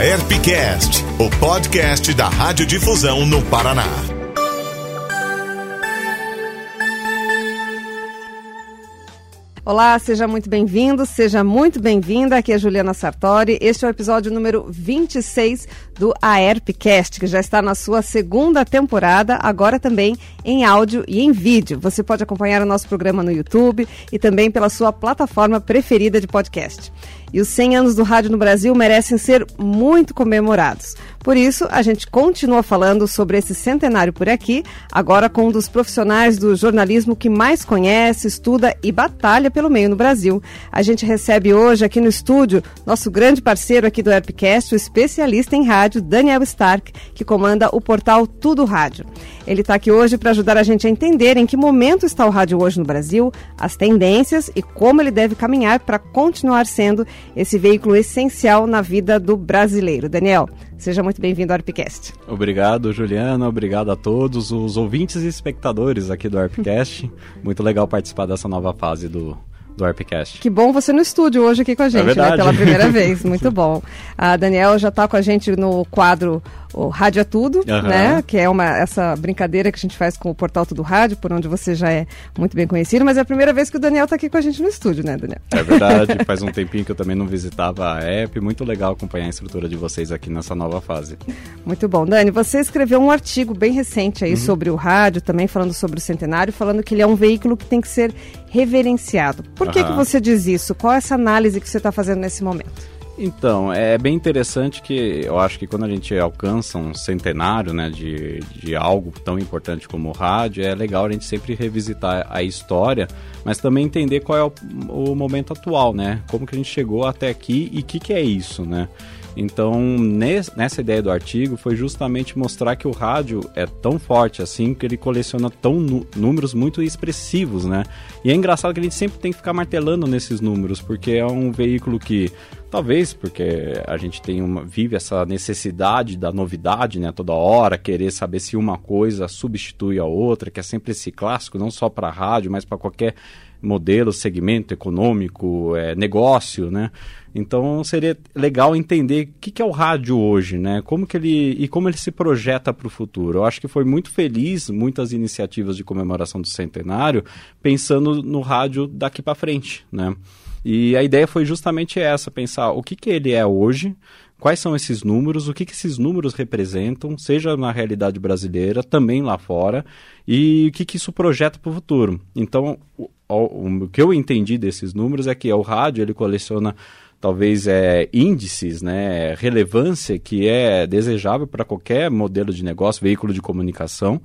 AERPcast, o podcast da Radiodifusão no Paraná. Olá, seja muito bem-vindo, seja muito bem-vinda. Aqui é Juliana Sartori. Este é o episódio número 26 do AERPcast, que já está na sua segunda temporada, agora também em áudio e em vídeo. Você pode acompanhar o nosso programa no YouTube e também pela sua plataforma preferida de podcast. E os 100 anos do rádio no Brasil merecem ser muito comemorados. Por isso, a gente continua falando sobre esse centenário por aqui, agora com um dos profissionais do jornalismo que mais conhece, estuda e batalha pelo meio no Brasil. A gente recebe hoje aqui no estúdio nosso grande parceiro aqui do Herpcast, o especialista em rádio, Daniel Stark, que comanda o portal Tudo Rádio. Ele está aqui hoje para ajudar a gente a entender em que momento está o rádio hoje no Brasil, as tendências e como ele deve caminhar para continuar sendo esse veículo essencial na vida do brasileiro. Daniel, seja muito bem-vindo ao Arpcast. Obrigado, Juliana. Obrigado a todos os ouvintes e espectadores aqui do Arpcast. muito legal participar dessa nova fase do, do Arpcast. Que bom você no estúdio hoje aqui com a gente, é né, pela primeira vez. Muito bom. A Daniel já está com a gente no quadro o Rádio é Tudo, uhum. né? Que é uma, essa brincadeira que a gente faz com o portal Tudo Rádio, por onde você já é muito bem conhecido, mas é a primeira vez que o Daniel está aqui com a gente no estúdio, né, Daniel? É verdade, faz um tempinho que eu também não visitava a app, muito legal acompanhar a estrutura de vocês aqui nessa nova fase. Muito bom. Dani, você escreveu um artigo bem recente aí uhum. sobre o rádio, também falando sobre o centenário, falando que ele é um veículo que tem que ser reverenciado. Por uhum. que, que você diz isso? Qual é essa análise que você está fazendo nesse momento? Então, é bem interessante que eu acho que quando a gente alcança um centenário né, de, de algo tão importante como o rádio, é legal a gente sempre revisitar a história, mas também entender qual é o, o momento atual, né? Como que a gente chegou até aqui e o que, que é isso, né? Então, nessa ideia do artigo, foi justamente mostrar que o rádio é tão forte assim que ele coleciona tão números muito expressivos, né? E é engraçado que a gente sempre tem que ficar martelando nesses números, porque é um veículo que Talvez porque a gente tem uma, vive essa necessidade da novidade, né? Toda hora, querer saber se uma coisa substitui a outra, que é sempre esse clássico, não só para rádio, mas para qualquer modelo, segmento econômico, é, negócio, né? Então seria legal entender o que, que, é o rádio hoje, né? Como que ele e como ele se projeta para o futuro. Eu acho que foi muito feliz muitas iniciativas de comemoração do centenário pensando no rádio daqui para frente, né? E a ideia foi justamente essa, pensar o que, que ele é hoje, quais são esses números, o que, que esses números representam, seja na realidade brasileira, também lá fora, e o que, que isso projeta para o futuro. Então, o, o, o, que eu entendi desses números é que o rádio ele coleciona talvez é, índices, né, relevância que é desejável para qualquer modelo de negócio, veículo de comunicação.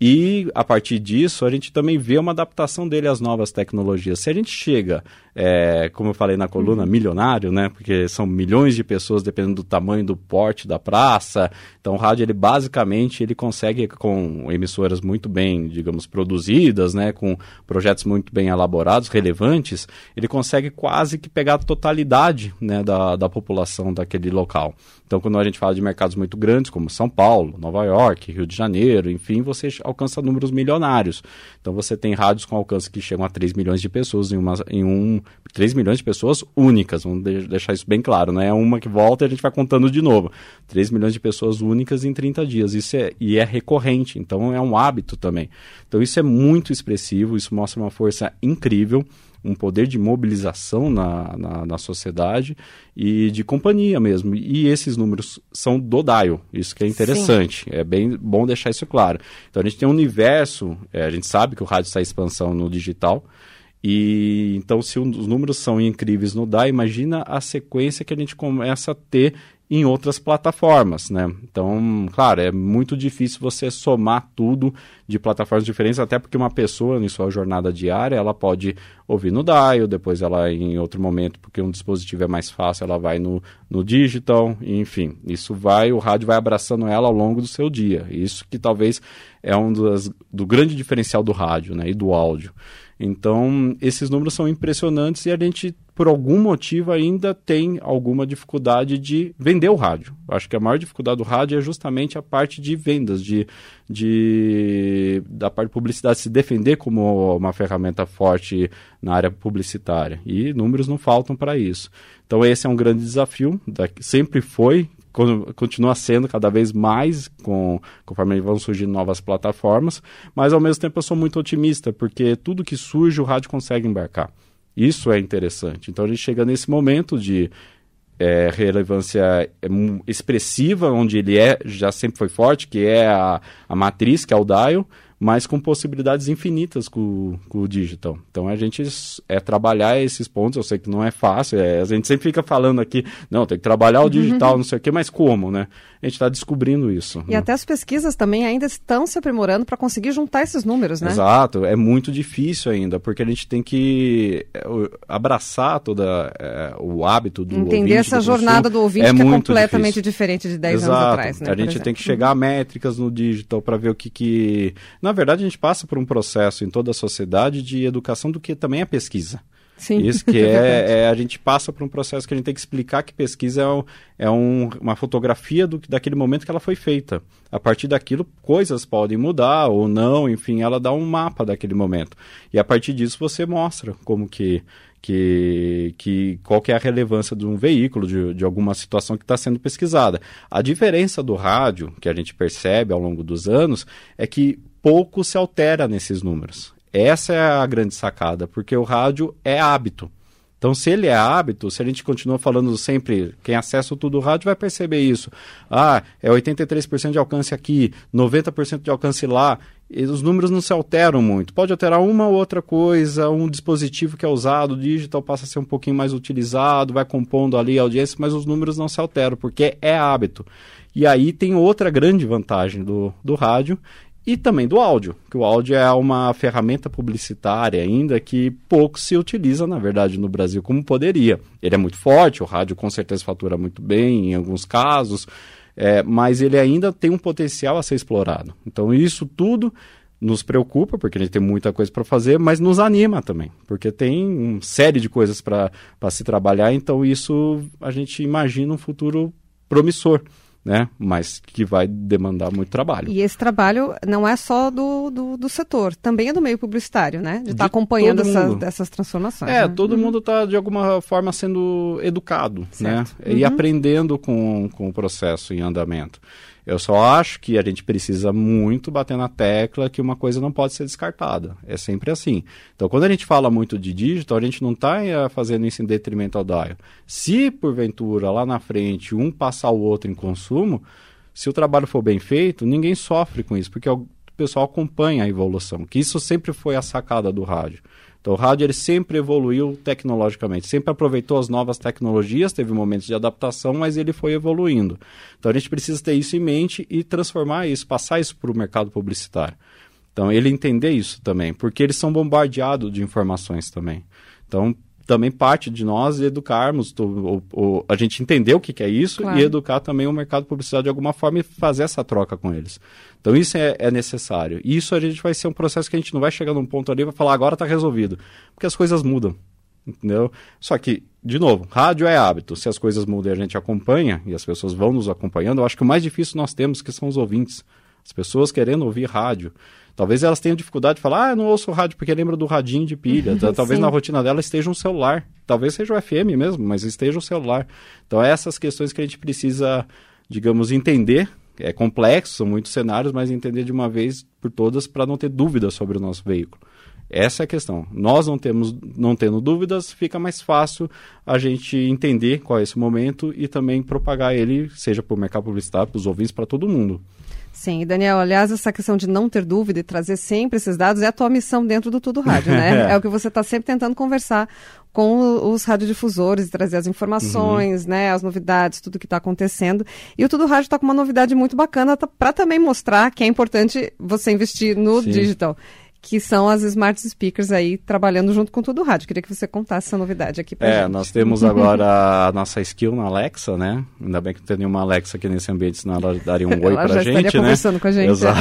E a partir disso, a gente também vê uma adaptação dele às novas tecnologias. Se a gente chega, é, como eu falei na coluna, uhum. milionário, né? Porque são milhões de pessoas dependendo do tamanho do porte da praça. Então, o rádio, ele basicamente, ele consegue, com emissoras muito bem, digamos, produzidas, né? Com projetos muito bem elaborados, relevantes, ele consegue quase que pegar a totalidade né, da, da população daquele local. Então, quando a gente fala de mercados muito grandes, como São Paulo, Nova York, Rio de Janeiro, enfim, você alcança números milionários. Então, você tem rádios com alcance que chegam a 3 milhões de pessoas em, uma, em um... 3 milhões de pessoas únicas, vamos deixar isso bem claro, não é uma que volta e a gente vai contando de novo. 3 milhões de pessoas únicas em 30 dias, isso é, e é recorrente, então é um hábito também. Então, isso é muito expressivo, isso mostra uma força incrível um poder de mobilização na, na, na, sociedade e de companhia mesmo. E esses números são do dial, isso que é interessante. Sim. É bem bom deixar isso claro. Então a gente tem um universo, é, a gente sabe que o rádio está em expansão no digital. E então, se os números são incríveis no DA, imagina a sequência que a gente começa a ter em outras plataformas, né? Então, claro, é muito difícil você somar tudo de plataformas diferentes, até porque uma pessoa em sua jornada diária, ela pode ouvir no dial, depois ela em outro momento, porque um dispositivo é mais fácil, ela vai no, no digital, enfim, isso vai, o rádio vai abraçando ela ao longo do seu dia. Isso que talvez é um das, do grande diferencial do rádio, né, e do áudio. Então, esses números são impressionantes e a gente, por algum motivo, ainda tem alguma dificuldade de vender o rádio. Acho que a maior dificuldade do rádio é justamente a parte de vendas, de, de da parte de publicidade se defender como uma ferramenta forte na área publicitária. E números não faltam para isso. Então, esse é um grande desafio, sempre foi, continua sendo cada vez mais com, conforme vão surgindo novas plataformas, mas ao mesmo tempo eu sou muito otimista, porque tudo que surge o rádio consegue embarcar. Isso é interessante. Então a gente chega nesse momento de é, relevância é, expressiva, onde ele é já sempre foi forte, que é a, a matriz, que é o dial, mas com possibilidades infinitas com, com, o digital. Então a gente é trabalhar esses pontos, eu sei que não é fácil, é, a gente sempre fica falando aqui, não, tem que trabalhar o uhum. digital, não sei o quê, mas como, né? A gente está descobrindo isso. E né? até as pesquisas também ainda estão se aprimorando para conseguir juntar esses números, né? Exato, é muito difícil ainda, porque a gente tem que é, abraçar toda é, o hábito do Entender ouvinte, essa jornada do ouvinte é que é completamente difícil. diferente de 10 Exato. anos atrás, né? A gente tem que chegar a métricas no digital para ver o que que... Na verdade, a gente passa por um processo em toda a sociedade de educação do que também é pesquisa. Sim. Isso que é, é, a gente passa por um processo que a gente tem que explicar que pesquisa é, um, é um, uma fotografia do, daquele momento que ela foi feita. A partir daquilo, coisas podem mudar ou não, enfim, ela dá um mapa daquele momento. E a partir disso você mostra como que que, que qual que é a relevância de um veículo, de, de alguma situação que está sendo pesquisada. A diferença do rádio, que a gente percebe ao longo dos anos, é que pouco se altera nesses números. Essa é a grande sacada, porque o rádio é hábito. Então, se ele é hábito, se a gente continua falando sempre, quem acessa o Tudo Rádio vai perceber isso. Ah, é 83% de alcance aqui, 90% de alcance lá. Os números não se alteram muito. Pode alterar uma ou outra coisa, um dispositivo que é usado, o digital passa a ser um pouquinho mais utilizado, vai compondo ali a audiência, mas os números não se alteram, porque é hábito. E aí tem outra grande vantagem do, do rádio, e também do áudio, que o áudio é uma ferramenta publicitária ainda que pouco se utiliza, na verdade, no Brasil como poderia. Ele é muito forte, o rádio com certeza fatura muito bem em alguns casos, é, mas ele ainda tem um potencial a ser explorado. Então isso tudo nos preocupa, porque a gente tem muita coisa para fazer, mas nos anima também, porque tem uma série de coisas para se trabalhar, então isso a gente imagina um futuro promissor né? Mas que vai demandar muito trabalho. E esse trabalho não é só do, do, do setor, também é do meio publicitário, né? De estar tá acompanhando essa, essas transformações. É, né? todo uhum. mundo está, de alguma forma, sendo educado, né? certo. né? E uhum. aprendendo com, com o processo em andamento. Eu só acho que a gente precisa muito bater na tecla que uma coisa não pode ser descartada. É sempre assim. Então, quando a gente fala muito de digital, a gente não está eh, fazendo isso em detrimento ao DIAL. Se, porventura, lá na frente, um passar o outro em consumo, se o trabalho for bem feito, ninguém sofre com isso, porque o pessoal acompanha a evolução, que isso sempre foi a sacada do rádio. Então, o rádio ele sempre evoluiu tecnologicamente, sempre aproveitou as novas tecnologias, teve momentos de adaptação, mas ele foi evoluindo. Então, a gente precisa ter isso em mente e transformar isso, passar isso para o mercado publicitário. Então, ele entender isso também, porque eles são bombardeados de informações também. Então, também parte de nós educarmos, o, o, a gente entender o que, que é isso claro. e educar também o mercado publicitário de alguma forma e fazer essa troca com eles. Então isso é, é, necessário. E isso a gente vai ser um processo que a gente não vai chegar num ponto ali e vai falar agora está resolvido, porque as coisas mudam. Entendeu? Só que, de novo, rádio é hábito. Se as coisas mudam e a gente acompanha, e as pessoas vão nos acompanhando, eu acho que o mais difícil nós temos que são os ouvintes. As pessoas querendo ouvir rádio. Talvez elas tenham dificuldade de falar, ah, não ouço rádio porque lembra do radinho de pilha. Talvez na rotina dela esteja um celular. Talvez seja o FM mesmo, mas esteja o celular. Então, essas questões que a gente precisa, digamos, entender. É complexo, são muitos cenários, mas entender de uma vez por todas para não ter dúvidas sobre o nosso veículo. Essa é a questão. Nós não temos, não tendo dúvidas, fica mais fácil a gente entender qual é esse momento e também propagar ele, seja para o mercado publicitário, para os ouvintes, para todo mundo. Sim, Daniel, aliás, essa questão de não ter dúvida e trazer sempre esses dados é a tua missão dentro do Tudo Rádio, né? é o que você está sempre tentando conversar com os radiodifusores, trazer as informações, uhum. né, as novidades, tudo que está acontecendo. E o Tudo Rádio está com uma novidade muito bacana para também mostrar que é importante você investir no Sim. digital que são as smart speakers aí trabalhando junto com todo o rádio. Queria que você contasse essa novidade aqui para É, gente. nós temos agora a nossa skill na Alexa, né? Ainda bem que não tem nenhuma Alexa aqui nesse ambiente, senão ela daria um oi para a gente, né? conversando com a gente. Exato.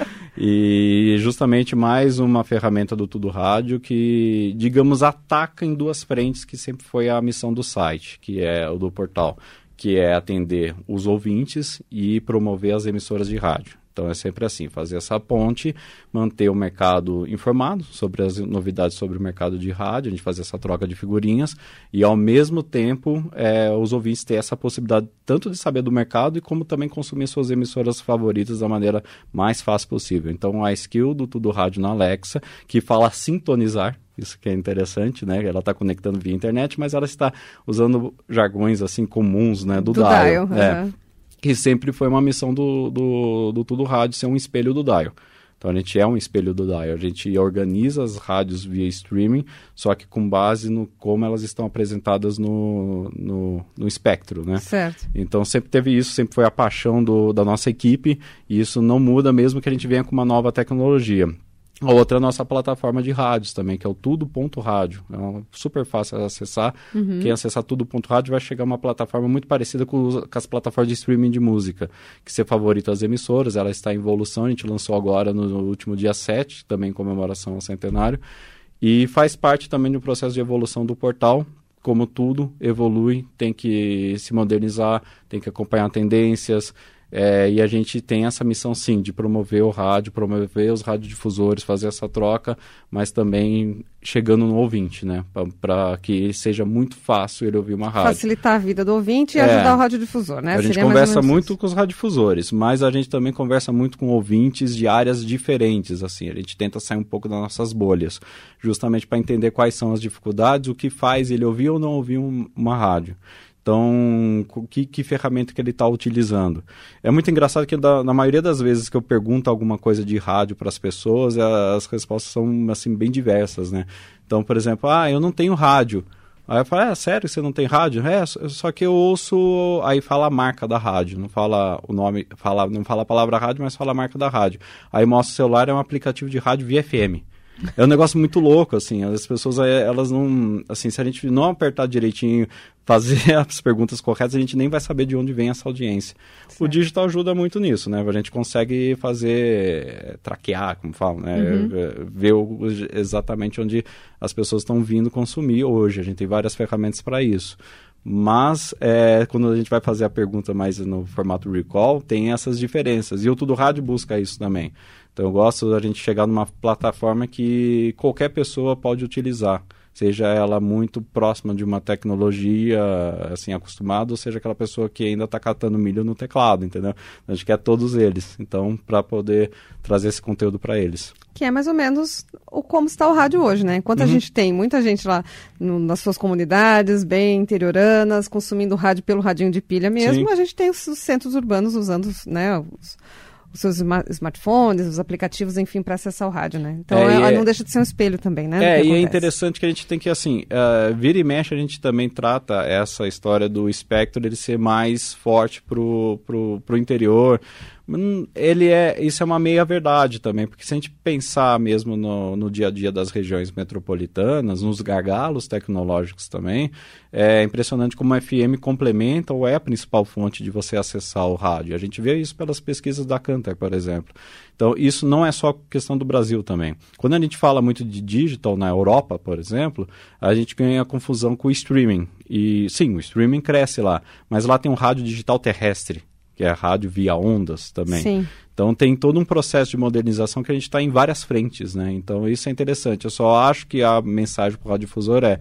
e justamente mais uma ferramenta do Tudo Rádio que, digamos, ataca em duas frentes, que sempre foi a missão do site, que é o do portal, que é atender os ouvintes e promover as emissoras de rádio. Então é sempre assim, fazer essa ponte, manter o mercado informado sobre as novidades sobre o mercado de rádio, a gente fazer essa troca de figurinhas e ao mesmo tempo é, os ouvintes ter essa possibilidade tanto de saber do mercado e como também consumir suas emissoras favoritas da maneira mais fácil possível. Então a skill do Tudo Rádio na Alexa, que fala sintonizar, isso que é interessante, né? Ela está conectando via internet, mas ela está usando jargões assim comuns, né? Do, do dial. dial é. Uhum que sempre foi uma missão do, do, do Tudo Rádio ser um espelho do Dial. Então a gente é um espelho do Dial. A gente organiza as rádios via streaming, só que com base no como elas estão apresentadas no, no, no espectro, né? Certo. Então sempre teve isso, sempre foi a paixão do, da nossa equipe, e isso não muda mesmo que a gente venha com uma nova tecnologia. A outra é a nossa plataforma de rádios também, que é o tudo.rádio. É uma, super fácil de acessar. Uhum. Quem acessar tudo.rádio vai chegar a uma plataforma muito parecida com, com, as plataformas de streaming de música, que você favorita as emissoras, ela está em evolução, a gente lançou agora no, no último dia 7, também em comemoração ao centenário, e faz parte também do processo de evolução do portal, como tudo evolui, tem que se modernizar, tem que acompanhar tendências, é, e a gente tem essa missão, sim, de promover o rádio, promover os radiodifusores, fazer essa troca, mas também chegando no ouvinte, né? Para que seja muito fácil ele ouvir uma rádio. Facilitar a vida do ouvinte e é, ajudar o radiodifusor, né? A gente Seria conversa muito isso. com os radiodifusores, mas a gente também conversa muito com ouvintes de áreas diferentes, assim. A gente tenta sair um pouco das nossas bolhas, justamente para entender quais são as dificuldades, o que faz ele ouvir ou não ouvir um, uma rádio. Então, que, que ferramenta que ele está utilizando? É muito engraçado que da, na maioria das vezes que eu pergunto alguma coisa de rádio para as pessoas, as respostas são assim bem diversas, né? Então, por exemplo, ah, eu não tenho rádio. Aí eu falo, é sério, você não tem rádio? É, só que eu ouço, aí fala a marca da rádio, não fala o nome, fala, não fala a palavra rádio, mas fala a marca da rádio. Aí mostra o celular, é um aplicativo de rádio via FM. É um negócio muito louco, assim. As pessoas, eh, elas não. Assim, se a gente não apertar direitinho, fazer as perguntas corretas, a gente nem vai saber de onde vem essa audiência. Certo. O digital ajuda muito nisso, né? A gente consegue fazer. Eh, traquear, como falam, né? Uhum. Eh, ver exatamente onde as pessoas estão vindo consumir hoje. A gente tem várias ferramentas para isso. Mas é, quando a gente vai fazer a pergunta mais no formato recall, tem essas diferenças. E o Tudo Rádio busca isso também. Então eu gosto da gente chegar numa plataforma que qualquer pessoa pode utilizar, seja ela muito próxima de uma tecnologia assim acostumada, ou seja aquela pessoa que ainda está catando milho no teclado, entendeu? A gente quer todos eles, então para poder trazer esse conteúdo para eles. Que é mais ou menos o como está o rádio hoje, né? Enquanto uhum. a gente tem muita gente lá no, nas suas comunidades, bem interioranas, consumindo rádio pelo radinho de pilha mesmo, Sim. a gente tem os centros urbanos usando né, os, os seus smartphones, os aplicativos, enfim, para acessar o rádio, né? Então é, ela é... não deixa de ser um espelho também, né? É, e é interessante que a gente tem que, assim, uh, vira e mexe, a gente também trata essa história do espectro ele ser mais forte pro, pro, pro interior, ele é isso é uma meia verdade também porque se a gente pensar mesmo no, no dia a dia das regiões metropolitanas nos gargalos tecnológicos também é impressionante como a FM complementa ou é a principal fonte de você acessar o rádio. A gente vê isso pelas pesquisas da Cantar por exemplo. Então isso não é só questão do Brasil também. Quando a gente fala muito de digital na Europa por exemplo a gente ganha confusão com o streaming. E sim o streaming cresce lá mas lá tem um rádio digital terrestre que é a rádio via ondas também. Sim. Então tem todo um processo de modernização que a gente está em várias frentes, né? Então isso é interessante. Eu só acho que a mensagem para o radiodifusor é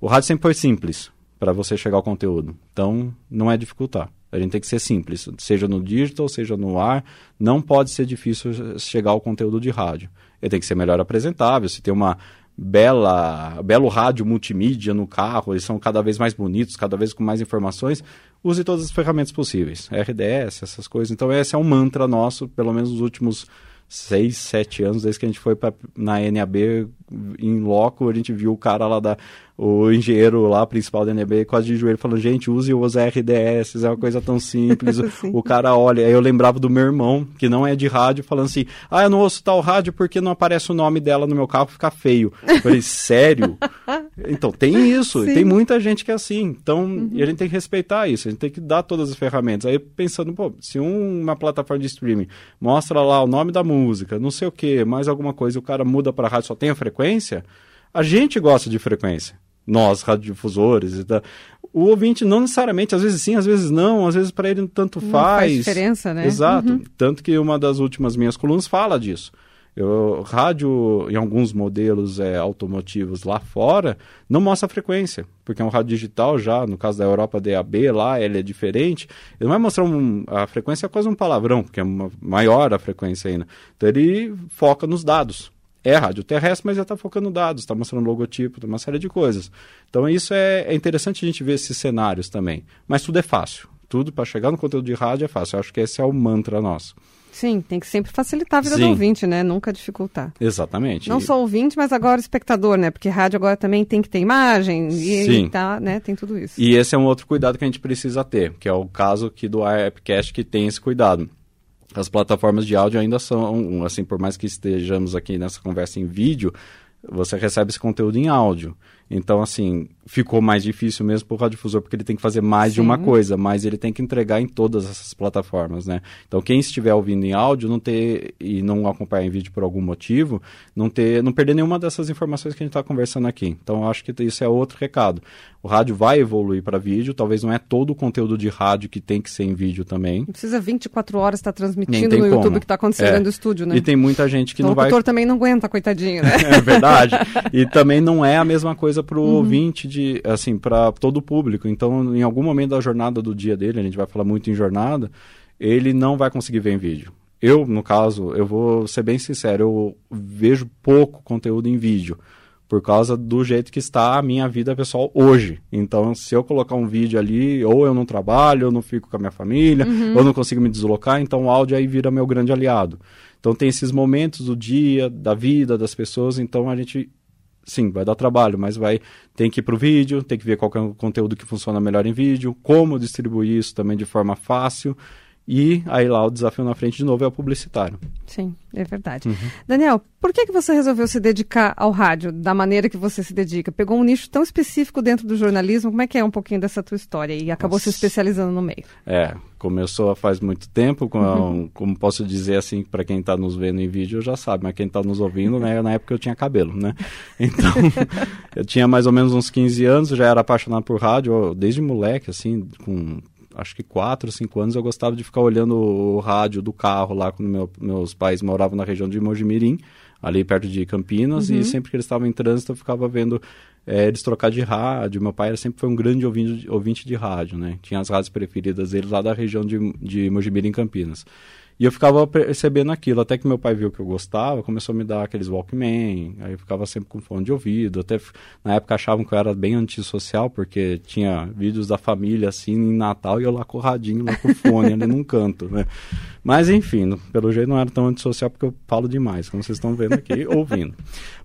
o rádio sempre foi simples para você chegar ao conteúdo. Então não é dificultar. A gente tem que ser simples, seja no digital, seja no ar, não pode ser difícil chegar ao conteúdo de rádio. Ele tem que ser melhor apresentável, se tem uma bela, belo rádio multimídia no carro, eles são cada vez mais bonitos, cada vez com mais informações, use todas as ferramentas possíveis, RDS, essas coisas. Então esse é um mantra nosso, pelo menos nos últimos seis, sete anos, desde que a gente foi pra, na NAB em loco, a gente viu o cara lá da o engenheiro lá, principal da NB, quase de joelho, falando, gente, use os RDS, é uma coisa tão simples. o cara olha, aí eu lembrava do meu irmão, que não é de rádio, falando assim, ah, eu não ouço tal rádio porque não aparece o nome dela no meu carro, fica feio. Eu falei, sério? então, tem isso, Sim. tem muita gente que é assim, então, uhum. a gente tem que respeitar isso, a gente tem que dar todas as ferramentas. Aí, pensando, pô, se um, uma plataforma de streaming mostra lá o nome da música, não sei o que, mais alguma coisa, e o cara muda para rádio, só tem a frequência, a gente gosta de frequência nós, radiodifusores e tal. o ouvinte não necessariamente, às vezes sim, às vezes não, às vezes para ele tanto Não faz. faz diferença, né? Exato. Uhum. Tanto que uma das últimas minhas colunas fala disso. Eu, rádio, em alguns modelos é, automotivos lá fora, não mostra a frequência, porque é um rádio digital já, no caso da Europa DAB, lá ele é diferente. Ele não vai mostrar um, a frequência é quase um palavrão, porque é uma, maior a frequência ainda. Então ele foca nos dados. É rádio terrestre, mas já está focando dados, está mostrando logotipo, uma série de coisas. Então isso é, é interessante a gente ver esses cenários também. Mas tudo é fácil. Tudo para chegar no conteúdo de rádio é fácil. Eu acho que esse é o mantra nosso. Sim, tem que sempre facilitar a vida Sim. do ouvinte, né? Nunca dificultar. Exatamente. Não só ouvinte, mas agora espectador, né? Porque rádio agora também tem que ter imagem e, Sim. e tá, né? Tem tudo isso. E esse é um outro cuidado que a gente precisa ter, que é o caso aqui do Appcast que tem esse cuidado. As plataformas de áudio ainda são, assim, por mais que estejamos aqui nessa conversa em vídeo, você recebe esse conteúdo em áudio. Então, assim, ficou mais difícil mesmo para o radiodifusor, porque ele tem que fazer mais de uma Sim. coisa, mas ele tem que entregar em todas essas plataformas, né? Então, quem estiver ouvindo em áudio não ter, e não acompanhar em vídeo por algum motivo, não ter, não perder nenhuma dessas informações que a gente está conversando aqui. Então, eu acho que isso é outro recado. O rádio vai evoluir para vídeo, talvez não é todo o conteúdo de rádio que tem que ser em vídeo também. Não precisa 24 horas estar Nem transmitindo no YouTube o que está acontecendo É. do estúdio, né? E tem muita gente que o não vai locutor também não aguenta, coitadinho, né? É verdade. E também não é a mesma coisa para o Uhum. ouvinte de, assim, para todo o público. Então, em algum momento da jornada do dia dele, a gente vai falar muito em jornada, ele não vai conseguir ver em vídeo. Eu, no caso, eu vou ser bem sincero, eu vejo pouco conteúdo em vídeo. Por causa do jeito que está a minha vida pessoal hoje. Então, se eu colocar um vídeo ali, ou eu não trabalho, eu não fico com a minha família, ou eu não consigo me deslocar, então o áudio aí vira meu grande aliado. Então tem esses momentos do dia, da vida das pessoas, então a gente sim, vai dar trabalho, mas vai tem que ir para o vídeo, tem que ver qual é o conteúdo que funciona melhor em vídeo, como distribuir isso também de forma fácil. E aí lá o desafio na frente de novo é o publicitário. Sim, é verdade. Uhum. Daniel, por que, que você resolveu se dedicar ao rádio da maneira que você se dedica? Pegou um nicho tão específico dentro do jornalismo, como é que é um pouquinho dessa tua história e acabou se Nossa. especializando no meio? É, começou faz muito tempo, com, Uhum. como posso dizer assim, para quem está nos vendo em vídeo já sabe, mas quem está nos ouvindo, né, na época eu tinha cabelo, né? Então, eu tinha mais ou menos uns 15 anos, já era apaixonado por rádio, desde moleque, assim, com acho que 4, 5 anos, eu gostava de ficar olhando o rádio do carro lá quando meu, meus pais moravam na região de Mojimirim, ali perto de Campinas, Uhum. e sempre que eles estavam em trânsito eu ficava vendo eh, eles trocar de rádio. Meu pai sempre foi um grande ouvinte, ouvinte de rádio, né? Tinha as rádios preferidas dele lá da região de, de Mojimirim, Campinas. E eu ficava percebendo aquilo, até que meu pai viu que eu gostava, começou a me dar aqueles Walkman, aí eu ficava sempre com fone de ouvido, até na época achavam que eu era bem antissocial, porque tinha vídeos da família assim em Natal e eu lá com o radinho, lá com o fone ali num canto, né? Mas enfim, pelo jeito não era tão antissocial porque eu falo demais, como vocês estão vendo aqui, ouvindo.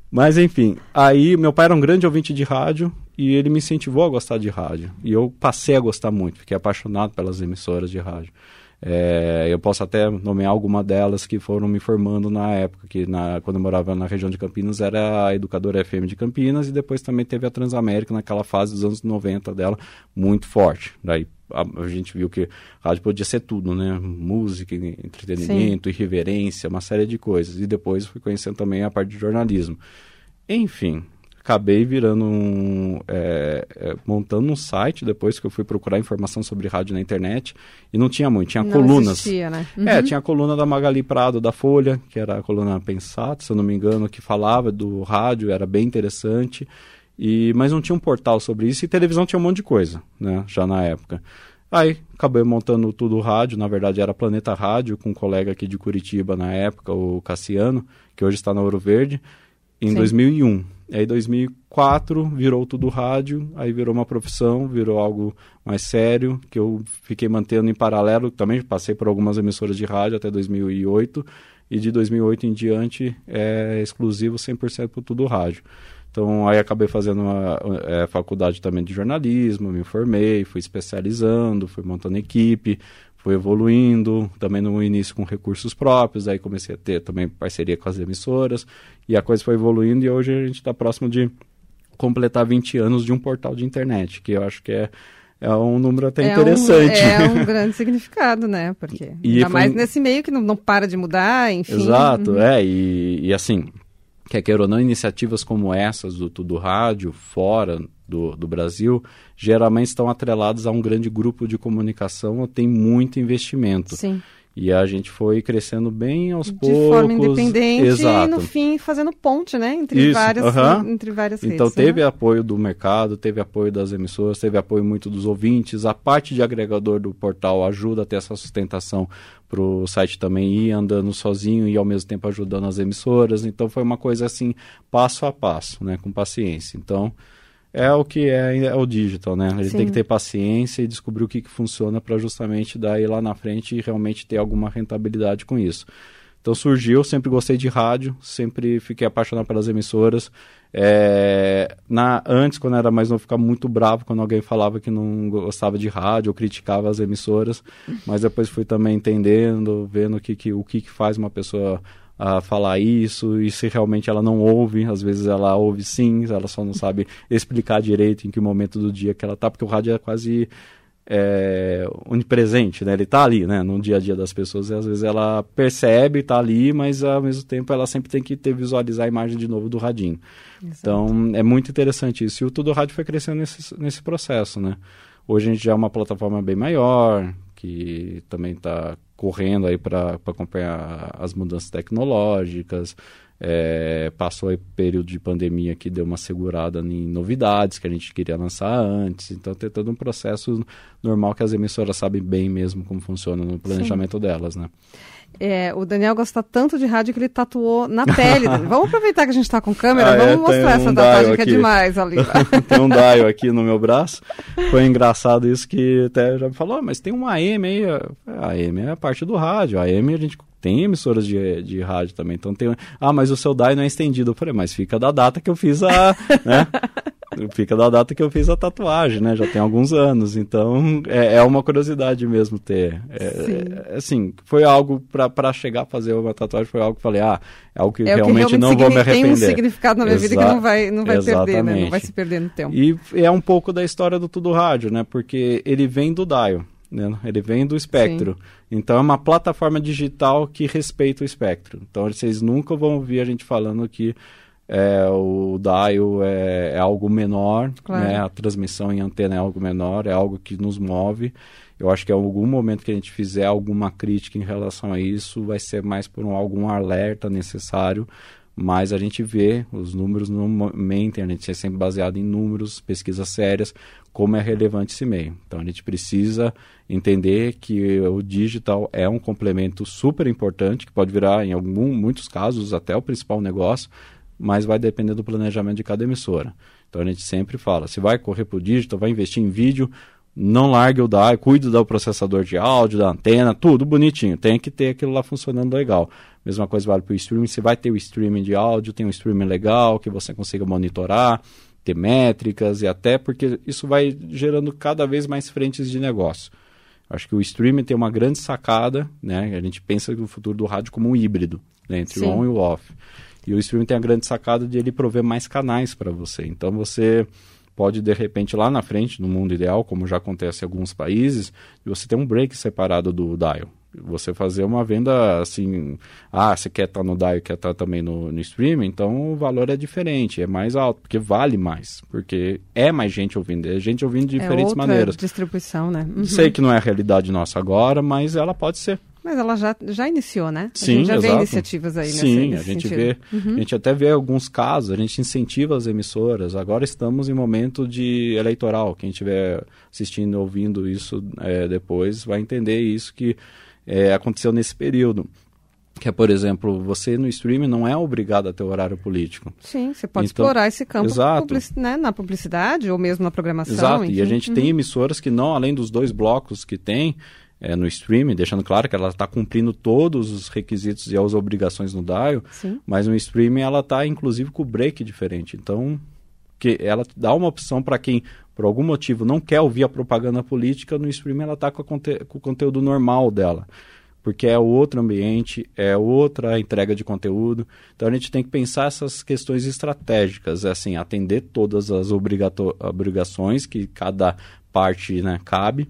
Mas enfim, aí meu pai era um grande ouvinte de rádio e ele me incentivou a gostar de rádio. E eu passei a gostar muito, fiquei apaixonado pelas emissoras de rádio. É, eu posso até nomear alguma delas que foram me formando na época, que na, quando eu morava na região de Campinas era a Educadora FM de Campinas e depois também teve a Transamérica naquela fase dos anos 90 dela, muito forte. Daí a, a gente viu que rádio podia ser tudo, né? Música, entretenimento, irreverência, uma série de coisas. E depois fui conhecendo também a parte de jornalismo. Enfim, acabei virando um. é, é, montando um site depois que eu fui procurar informação sobre rádio na internet. E não tinha muito, tinha Não colunas. existia, né? É, Uhum. tinha a coluna da Magali Prado da Folha, que era a coluna Pensato, se eu não me engano, que falava do rádio, era bem interessante. E, mas não tinha um portal sobre isso e televisão tinha um monte de coisa, né, já na época. Aí acabei montando tudo rádio, na verdade era Planeta Rádio, com um colega aqui de Curitiba na época, o Cassiano, que hoje está na Ouro Verde, em Sim. 2001. Aí 2004 virou tudo rádio, aí virou uma profissão, virou algo mais sério, que eu fiquei mantendo em paralelo, também passei por algumas emissoras de rádio até 2008, e de 2008 em diante é exclusivo 100% para tudo rádio. Então, aí acabei fazendo uma é, faculdade também de jornalismo, me formei, fui especializando, fui montando equipe, fui evoluindo, também no início com recursos próprios, aí comecei a ter também parceria com as emissoras, e a coisa foi evoluindo, e hoje a gente está próximo de completar 20 anos de um portal de internet, que eu acho que é, é um número até É interessante. Um, é um grande significado, né? Porque E ainda mais um- nesse meio que não, não para de mudar, enfim. Exato, Uhum. é, e, e assim, quer queira ou não, iniciativas como essas do Tudo Rádio, fora do, do Brasil, geralmente estão atrelados a um grande grupo de comunicação ou tem muito investimento. Sim. E a gente foi crescendo bem aos de poucos. De forma independente Exato. e no fim fazendo ponte, né? Entre Isso, várias, aham. entre várias Então redes. teve né? apoio do mercado, teve apoio das emissoras, teve apoio muito dos ouvintes. A parte de agregador do portal ajuda a ter essa sustentação para o site também ir andando sozinho e ao mesmo tempo ajudando as emissoras. Então foi uma coisa assim, passo a passo, né? Com paciência. Então é o que é, é o digital, né? Ele Sim. tem que ter paciência e descobrir o que, que funciona para justamente daí lá na frente e realmente ter alguma rentabilidade com isso. Então surgiu, sempre gostei de rádio, sempre fiquei apaixonado pelas emissoras. É, na, antes, quando era mais novo, ficava muito bravo quando alguém falava que não gostava de rádio ou criticava as emissoras. Mas depois fui também entendendo, vendo o que, que, o que, que faz uma pessoa a falar isso e se realmente ela não ouve, às vezes ela ouve sim, ela só não sabe explicar direito em que momento do dia que ela tá, porque o rádio é quase é, onipresente, né? Ele tá ali, né? No dia a dia das pessoas e às vezes ela percebe, tá ali, mas ao mesmo tempo ela sempre tem que ter visualizar a imagem de novo do radinho. Então é muito interessante isso. E o Tudo Rádio foi crescendo nesse, nesse processo, né? Hoje a gente já é uma plataforma bem maior, que também está correndo aí para acompanhar as mudanças tecnológicas. É, passou aí período de pandemia que deu uma segurada em novidades que a gente queria lançar antes. Então tem todo um processo normal que as emissoras sabem bem mesmo como funciona no planejamento delas, né? É, o Daniel gosta tanto de rádio que ele tatuou na pele. vamos aproveitar que a gente está com câmera, Ah, é, vamos tem mostrar essa um tatuagem dial que é demais ali. tem um dial aqui no meu braço. Foi engraçado isso que até já me falou, "Ah, mas tem um AM aí. A AM é a parte do rádio. A AM a gente tem emissoras de, de rádio também. Então tem. Ah, mas o seu DAI não é estendido. Eu falei, mas fica da data que eu fiz a. né? Fica da data que eu fiz a tatuagem, né? Já tem alguns anos. Então é, é uma curiosidade mesmo ter. É, Sim. é, assim, foi algo para chegar a fazer uma tatuagem, foi algo que eu falei, ah, é algo que, É o que realmente, realmente não vou me signi- tem arrepender. um significado na minha vida que Exa- não vai, não vai perder, né? Não vai Exatamente. se perder no tempo. E é um pouco da história do Tudo Rádio, né? Porque ele vem do dial, né? Ele vem do espectro. Então é uma plataforma digital que respeita o espectro. Então vocês nunca vão ouvir a gente falando que é, o dial é, é algo menor, Claro. né? A transmissão em antena é algo menor, é algo que nos move. Eu acho que em algum momento que a gente fizer alguma crítica em relação a isso, vai ser mais por um, algum alerta necessário mas a gente vê, os números não mentem, a gente é sempre baseado em números, pesquisas sérias, como é relevante esse meio. Então a gente precisa entender que o digital é um complemento super importante, que pode virar, em algum, muitos casos, até o principal negócio, mas vai depender do planejamento de cada emissora. Então a gente sempre fala, se vai correr para o digital, vai investir em vídeo, não largue o DAI, cuide do processador de áudio, da antena, tudo bonitinho. Tem que ter aquilo lá funcionando legal. Mesma coisa vale para o streaming. Se vai ter o streaming de áudio, tem um streaming legal que você consiga monitorar, ter métricas e até porque isso vai gerando cada vez mais frentes de negócio. Acho que o streaming tem uma grande sacada, né? A gente pensa no futuro do rádio como um híbrido, né? entre Sim. o on e o off. E o streaming tem a grande sacada de ele prover mais canais para você. Então você pode de repente lá na frente, no mundo ideal, como já acontece em alguns países, você ter um break separado do dial. Você fazer uma venda assim, ah, você quer estar no dial e quer estar também no, no streaming, então o valor é diferente, é mais alto, porque vale mais, porque é mais gente ouvindo, é gente ouvindo de é diferentes outra maneiras. distribuição, né? Uhum. Sei que não é a realidade nossa agora, mas ela pode ser. Mas ela já, já iniciou, né? Sim, a gente já vê exato. iniciativas aí nesse, Sim, nesse a gente sentido. Uhum. vê, a gente até vê alguns casos, a gente incentiva as emissoras. Agora estamos em momento de eleitoral. Quem estiver assistindo, ouvindo isso é, depois, vai entender isso que é, aconteceu nesse período. Que é, por exemplo, você no streaming não é obrigado a ter horário político. Sim, você pode Então, explorar esse campo publici- né, na publicidade ou mesmo na programação. Exato, e a enfim. gente tem emissoras que não, além dos dois blocos que tem é, no streaming, deixando claro que ela está cumprindo todos os requisitos e as obrigações no dial, Sim. mas no streaming ela está inclusive com o break diferente. Então, que ela dá uma opção para quem por algum motivo não quer ouvir a propaganda política, no streaming ela está com, conte- com o conteúdo normal dela. Porque é outro ambiente, é outra entrega de conteúdo. Então a gente tem que pensar essas questões estratégicas, é assim, atender todas as obrigações que cada parte né, cabe,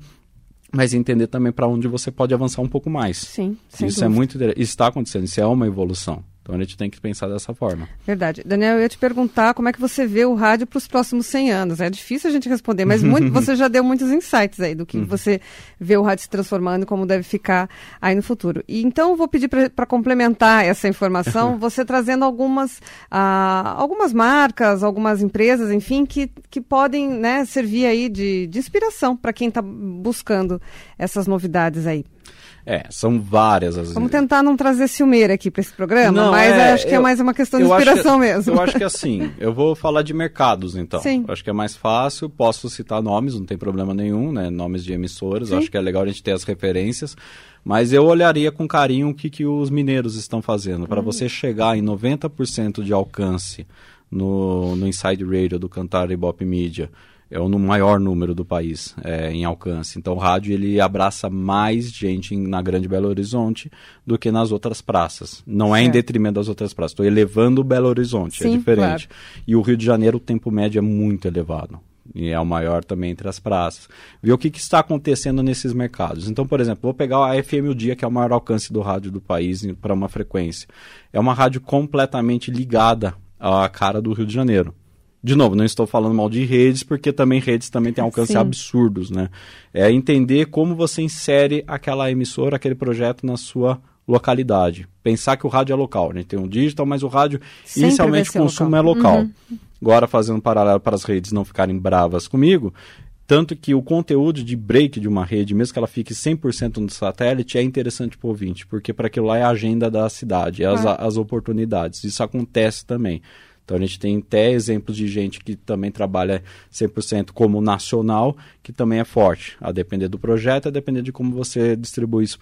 mas entender também para onde você pode avançar um pouco mais. Sim, isso é dúvida. muito inter- isso está acontecendo, isso é uma evolução. Então a gente tem que pensar dessa forma. Verdade. Daniel, eu ia te perguntar como é que você vê o rádio para os próximos 100 anos. É difícil a gente responder, mas muito, você já deu muitos insights aí do que uhum. você vê o rádio se transformando e como deve ficar aí no futuro. E então eu vou pedir para complementar essa informação, você trazendo algumas, ah, algumas marcas, algumas empresas, enfim, que, que podem né, servir aí de, de inspiração para quem está buscando essas novidades aí. É, são várias as Vamos tentar não trazer ciumeira aqui para esse programa, não, mas é, acho que é eu, é mais uma questão de inspiração que, mesmo. Eu acho que assim, eu vou falar de mercados então. Sim. Eu acho que é mais fácil, posso citar nomes, não tem problema nenhum, né? Nomes de emissoras, acho que é legal a gente ter as referências. Mas eu olharia com carinho o que, que os mineiros estão fazendo. Para hum. você chegar em 90% de alcance no, no Inside Radio do Cantar Ibope Media, é o maior número do país é, em alcance. Então o rádio ele abraça mais gente na Grande Belo Horizonte do que nas outras praças. Não é em detrimento das outras praças. Estou elevando o Belo Horizonte, é Sim, é diferente. Claro. E o Rio de Janeiro o tempo médio é muito elevado. E é o maior também entre as praças. Ver o que, que, está acontecendo nesses mercados. Então, por exemplo, vou pegar a FM O Dia, que é o maior alcance do rádio do país para uma frequência. É uma rádio completamente ligada à cara do Rio de Janeiro. De novo, não estou falando mal de redes, porque também redes também têm alcance Sim. absurdos, né? É entender como você insere aquela emissora, aquele projeto na sua localidade. Pensar que o rádio é local. A gente tem um digital, mas o rádio, Sempre inicialmente, o consumo local. é local. Uhum. Agora, fazendo um paralelo para as redes não ficarem bravas comigo, tanto que o conteúdo de break de uma rede, mesmo que ela fique 100% no satélite, é interessante para o ouvinte, porque para aquilo lá é a agenda da cidade, é as, ah. as oportunidades. Isso acontece também. Então a gente tem até exemplos de gente que também trabalha 100% como nacional, que também é forte, a depender do projeto, a depender de como você distribui isso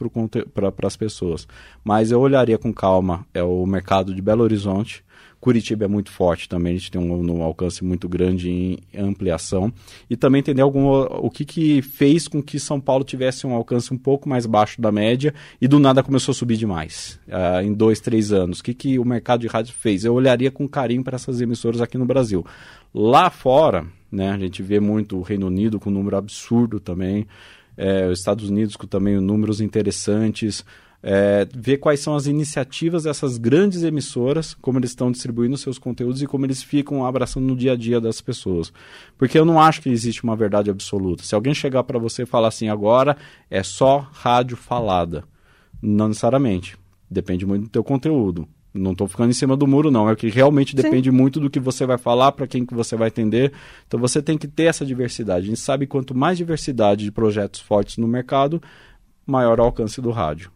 para as pessoas. Mas eu olharia com calma é o mercado de Belo Horizonte, Curitiba é muito forte também, a gente tem um, um alcance muito grande em ampliação. E também entender algum, o que, que fez com que São Paulo tivesse um alcance um pouco mais baixo da média e do nada começou a subir demais uh, em dois, três anos. O que, que o mercado de rádio fez? Eu olharia com carinho para essas emissoras aqui no Brasil. Lá fora, né, a gente vê muito o Reino Unido com um número absurdo também, é, os Estados Unidos com também números interessantes é, ver quais são as iniciativas dessas grandes emissoras, como eles estão distribuindo seus conteúdos e como eles ficam abraçando no dia a dia das pessoas. Porque eu não acho que existe uma verdade absoluta. Se alguém chegar para você e falar assim, agora é só rádio falada, não necessariamente. Depende muito do teu conteúdo. Não estou ficando em cima do muro, não. É que realmente Sim. depende muito do que você vai falar, para quem que você vai atender. Então você tem que ter essa diversidade. A gente sabe que quanto mais diversidade de projetos fortes no mercado, maior o alcance do rádio.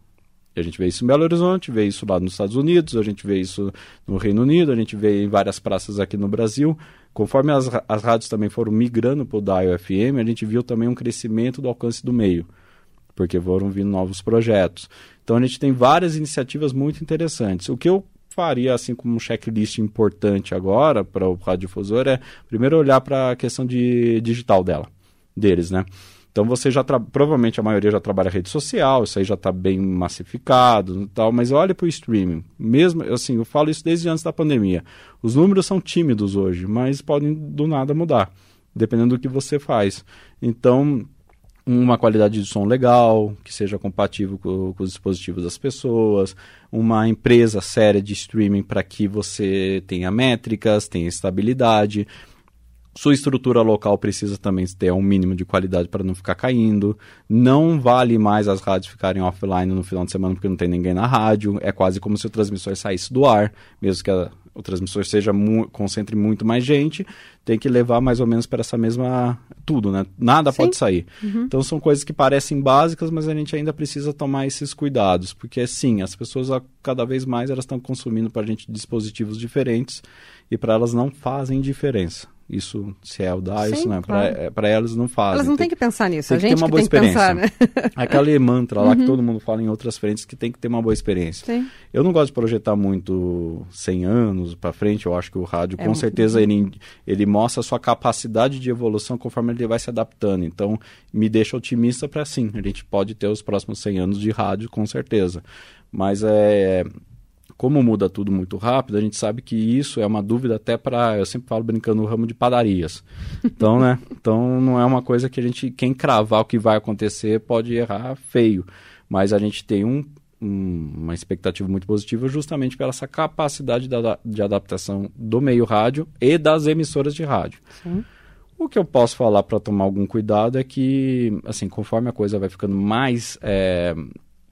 A gente vê isso em Belo Horizonte, vê isso lá nos Estados Unidos, a gente vê isso no Reino Unido, a gente vê em várias praças aqui no Brasil. Conforme as, as rádios também foram migrando para o Dial FM, a gente viu também um crescimento do alcance do meio, porque foram vindo novos projetos. Então a gente tem várias iniciativas muito interessantes. O que eu faria assim como um checklist importante agora para o radiodifusor é primeiro olhar para a questão de digital dela, deles, né? Então você já provavelmente a maioria já trabalha rede social, isso aí já está bem massificado, tal. Mas olhe para o streaming. Mesmo assim, eu falo isso desde antes da pandemia. Os números são tímidos hoje, mas podem do nada mudar, dependendo do que você faz. Então uma qualidade de som legal, que seja compatível com, com, os dispositivos das pessoas, uma empresa séria de streaming para que você tenha métricas, tenha estabilidade. Sua estrutura local precisa também ter um mínimo de qualidade para não ficar caindo. Não vale mais as rádios ficarem offline no final de semana porque não tem ninguém na rádio. É quase como se o transmissor saísse do ar, mesmo que a, o transmissor seja mu concentre muito mais gente, tem que levar mais ou menos para essa mesma tudo, né? Nada Sim. pode sair. Uhum. Então são coisas que parecem básicas, mas a gente ainda precisa tomar esses cuidados, porque sim, as pessoas cada vez mais elas estão consumindo para a gente dispositivos diferentes e para elas não fazem diferença isso se é o DA, isso não. Claro. Para é, elas não fazem. Elas não têm que pensar nisso, tem a gente que ter uma boa experiência. Pensar, né? Aquele mantra lá uhum. que todo mundo fala em outras frentes que tem que ter uma boa experiência. Sim. Eu não gosto de projetar muito 100 anos para frente, eu acho que o rádio, é com certeza, ele, ele mostra a sua capacidade de evolução conforme ele vai se adaptando. Então, me deixa otimista para sim, a gente pode ter os próximos 100 anos de rádio, com certeza. Mas é como muda tudo muito rápido, a gente sabe que isso é uma dúvida até para, eu sempre falo brincando no ramo de padarias. Então, né? Então não é uma coisa que a gente, quem cravar o que vai acontecer pode errar feio. Mas a gente tem um, um, uma expectativa muito positiva justamente pela essa capacidade de, de adaptação do meio rádio e das emissoras de rádio. Sim. O que eu posso falar para tomar algum cuidado é que, assim, conforme a coisa vai ficando mais é,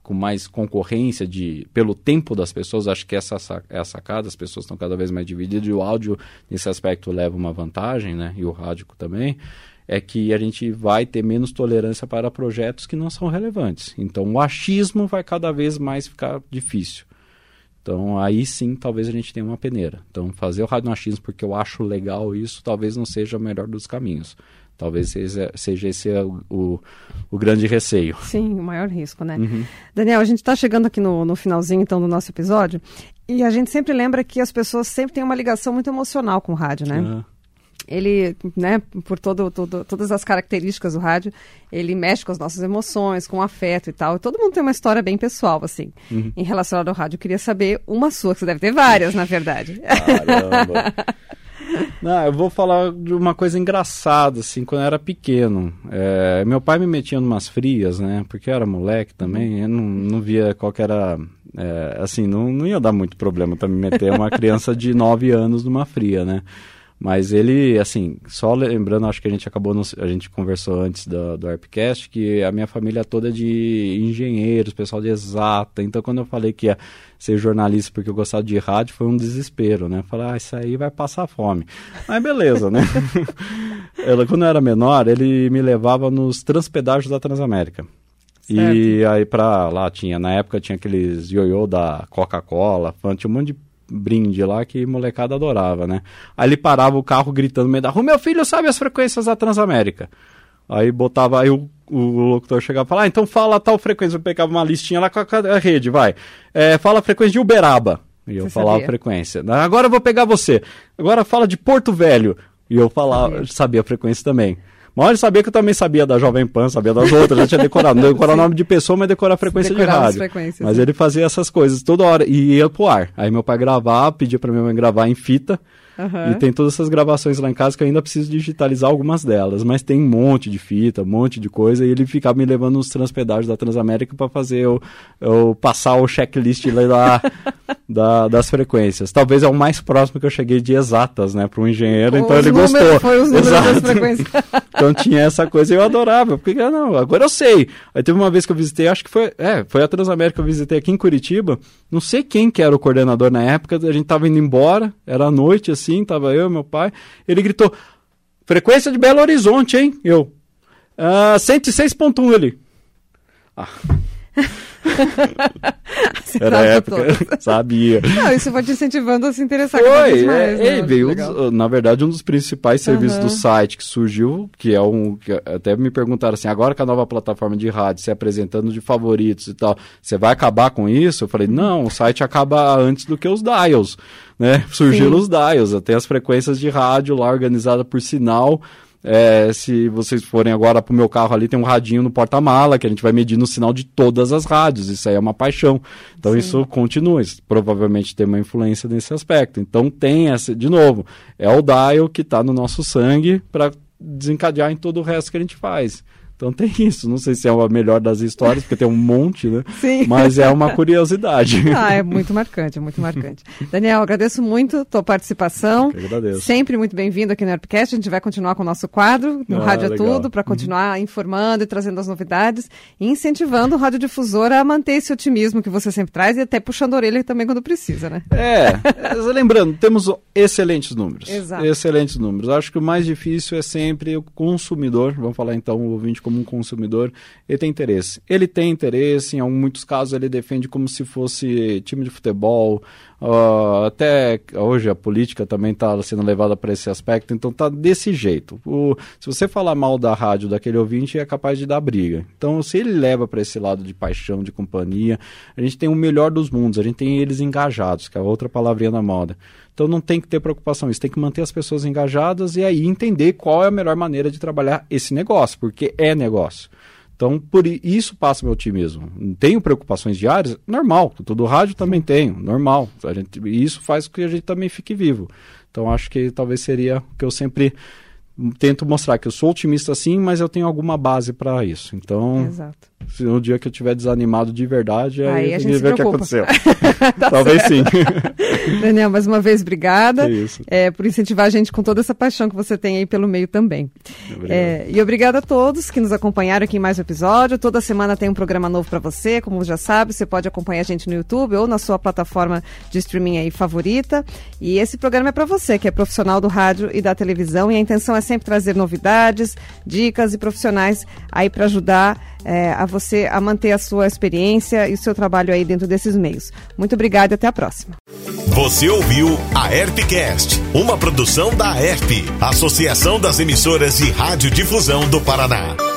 com mais concorrência de pelo tempo das pessoas, acho que essa é a sacada, as pessoas estão cada vez mais divididas e o áudio nesse aspecto leva uma vantagem, né? E o rádio também é que a gente vai ter menos tolerância para projetos que não são relevantes. Então o achismo vai cada vez mais ficar difícil. Então aí sim talvez a gente tenha uma peneira. Então fazer o rádio no achismo porque eu acho legal isso talvez não seja o melhor dos caminhos. Talvez seja, seja esse o, o, o, grande receio. Sim, o maior risco, né? Uhum. Daniel, a gente está chegando aqui no, no finalzinho então do nosso episódio e a gente sempre lembra que as pessoas sempre têm uma ligação muito emocional com o rádio, né? Uhum ele, né, por todo, todo, todas as características do rádio, ele mexe com as nossas emoções, com o afeto e tal. E todo mundo tem uma história bem pessoal, assim, uhum. em relação ao rádio. Eu queria saber uma sua, que você deve ter várias, na verdade. Caramba! Não, eu vou falar de uma coisa engraçada, assim, quando eu era pequeno. É, meu pai me metia numas frias, né? Porque eu era moleque também, eu não, não via qual que era. É, assim, não, não ia dar muito problema para me meter uma criança de 9 anos numa fria, né? Mas ele, assim, só lembrando, acho que a gente acabou, no, a gente conversou antes do, do ARPcast, que a minha família é toda de engenheiros, pessoal de exata. Então, quando eu falei que ia ser jornalista porque eu gostava de rádio, foi um desespero, né? Falar, ah, isso aí vai passar fome. Mas beleza, né? Ela, quando eu era menor, ele me levava nos transpedágios da Transamérica. Certo. E aí pra lá tinha, na época tinha aqueles ioiô da Coca-Cola, tinha um monte de brinde lá que molecada adorava, né? Aí ele parava o carro gritando no meio da rua, meu filho sabe as frequências da Transamérica. Aí botava, aí o, o locutor chegava e falava, ah, então fala tal frequência. Eu pegava uma listinha lá com a, a rede, vai. É, fala a frequência de Uberaba. E eu você falava sabia? a frequência. Agora eu vou pegar você. Agora fala de Porto Velho. E eu falava, sabia, sabia a frequência também. Mas ele sabia que eu também sabia da Jovem Pan, sabia das outras, já tinha decorado. Não decorar o nome de pessoa, mas decorar a frequência de rádio. Mas ele fazia essas coisas toda hora e ia pro ar. Aí meu pai gravava, pedia pra minha mãe gravar em fita. Uhum. E tem todas essas gravações lá em casa que eu ainda preciso digitalizar algumas delas, mas tem um monte de fita, um monte de coisa, e ele ficava me levando nos transpedágios da Transamérica para fazer eu, eu passar o checklist lá da, das frequências. Talvez é o mais próximo que eu cheguei de exatas, né, para um engenheiro, então ele números, gostou. Foi os números Exato. das frequências. então tinha essa coisa e eu adorava, porque ah, não, agora eu sei. Aí teve uma vez que eu visitei, acho que foi, é, foi a Transamérica que eu visitei aqui em Curitiba, não sei quem que era o coordenador na época, a gente tava indo embora, era à noite assim, tava eu meu pai, ele gritou, frequência de Belo Horizonte, hein? Eu, ah, 106.1 ele. Ah. Era a época, sabia. Não, isso vai te incentivando a se interessar Foi, cada vez mais. É, né? veio, um, na verdade, um dos principais serviços uhum. do site que surgiu, que é um. Que até me perguntaram assim: agora com a nova plataforma de rádio se apresentando de favoritos e tal, você vai acabar com isso? Eu falei: não, o site acaba antes do que os dials. Né? Surgiram Sim. os dials, até as frequências de rádio lá organizada por sinal é, se vocês forem agora pro meu carro ali, tem um radinho no porta-mala que a gente vai medir no sinal de todas as rádios. Isso aí é uma paixão. Então Sim. isso continua. Isso provavelmente tem uma influência nesse aspecto. Então tem essa, de novo, é o dial que está no nosso sangue para desencadear em todo o resto que a gente faz. Então tem isso. Não sei se é a melhor das histórias, porque tem um monte, né? Sim. Mas é uma curiosidade. Ah, é muito marcante, é muito marcante. Daniel, agradeço muito a tua participação. Eu agradeço. Sempre muito bem-vindo aqui no Airpcast. A gente vai continuar com o nosso quadro, no ah, Rádio é Tudo, para continuar uhum. informando e trazendo as novidades e incentivando o radiodifusor a manter esse otimismo que você sempre traz e até puxando a orelha também quando precisa, né? É. lembrando, temos excelentes números. Exato. Excelentes números. Acho que o mais difícil é sempre o consumidor, vamos falar então o ouvinte como um consumidor, ele tem interesse. Ele tem interesse, em muitos casos ele defende como se fosse time de futebol, uh, até hoje a política também está sendo levada para esse aspecto, então está desse jeito. O, se você falar mal da rádio daquele ouvinte, é capaz de dar briga. Então, se ele leva para esse lado de paixão, de companhia, a gente tem o melhor dos mundos, a gente tem eles engajados, que é outra palavrinha na moda. Então não tem que ter preocupação, isso tem que manter as pessoas engajadas e aí entender qual é a melhor maneira de trabalhar esse negócio, porque é negócio. Então, por isso passa meu otimismo. Tenho preocupações diárias? Normal. Todo rádio também tenho, normal. A gente, isso faz com que a gente também fique vivo. Então, acho que talvez seria o que eu sempre tento mostrar que eu sou otimista sim, mas eu tenho alguma base para isso. Então, Exato. se no dia que eu estiver desanimado de verdade, aí, Aí a a gente vê o que aconteceu. Tá Talvez sim. Daniel, mais uma vez, obrigada. É por incentivar a gente com toda essa paixão que você tem aí pelo meio também. Obrigado. É, e obrigada a todos que nos acompanharam aqui em mais um episódio. Toda semana tem um programa novo para você, como já sabe, você pode acompanhar a gente no YouTube ou na sua plataforma de streaming aí favorita. E esse programa é para você, que é profissional do rádio e da televisão, e a intenção é sempre trazer novidades, dicas e profissionais aí para ajudar é, a você a manter a sua experiência e o seu trabalho aí dentro desses meios. Muito obrigada e até a próxima. Você ouviu a Herpcast, uma produção da Herp, Associação das Emissoras de Radiodifusão do Paraná.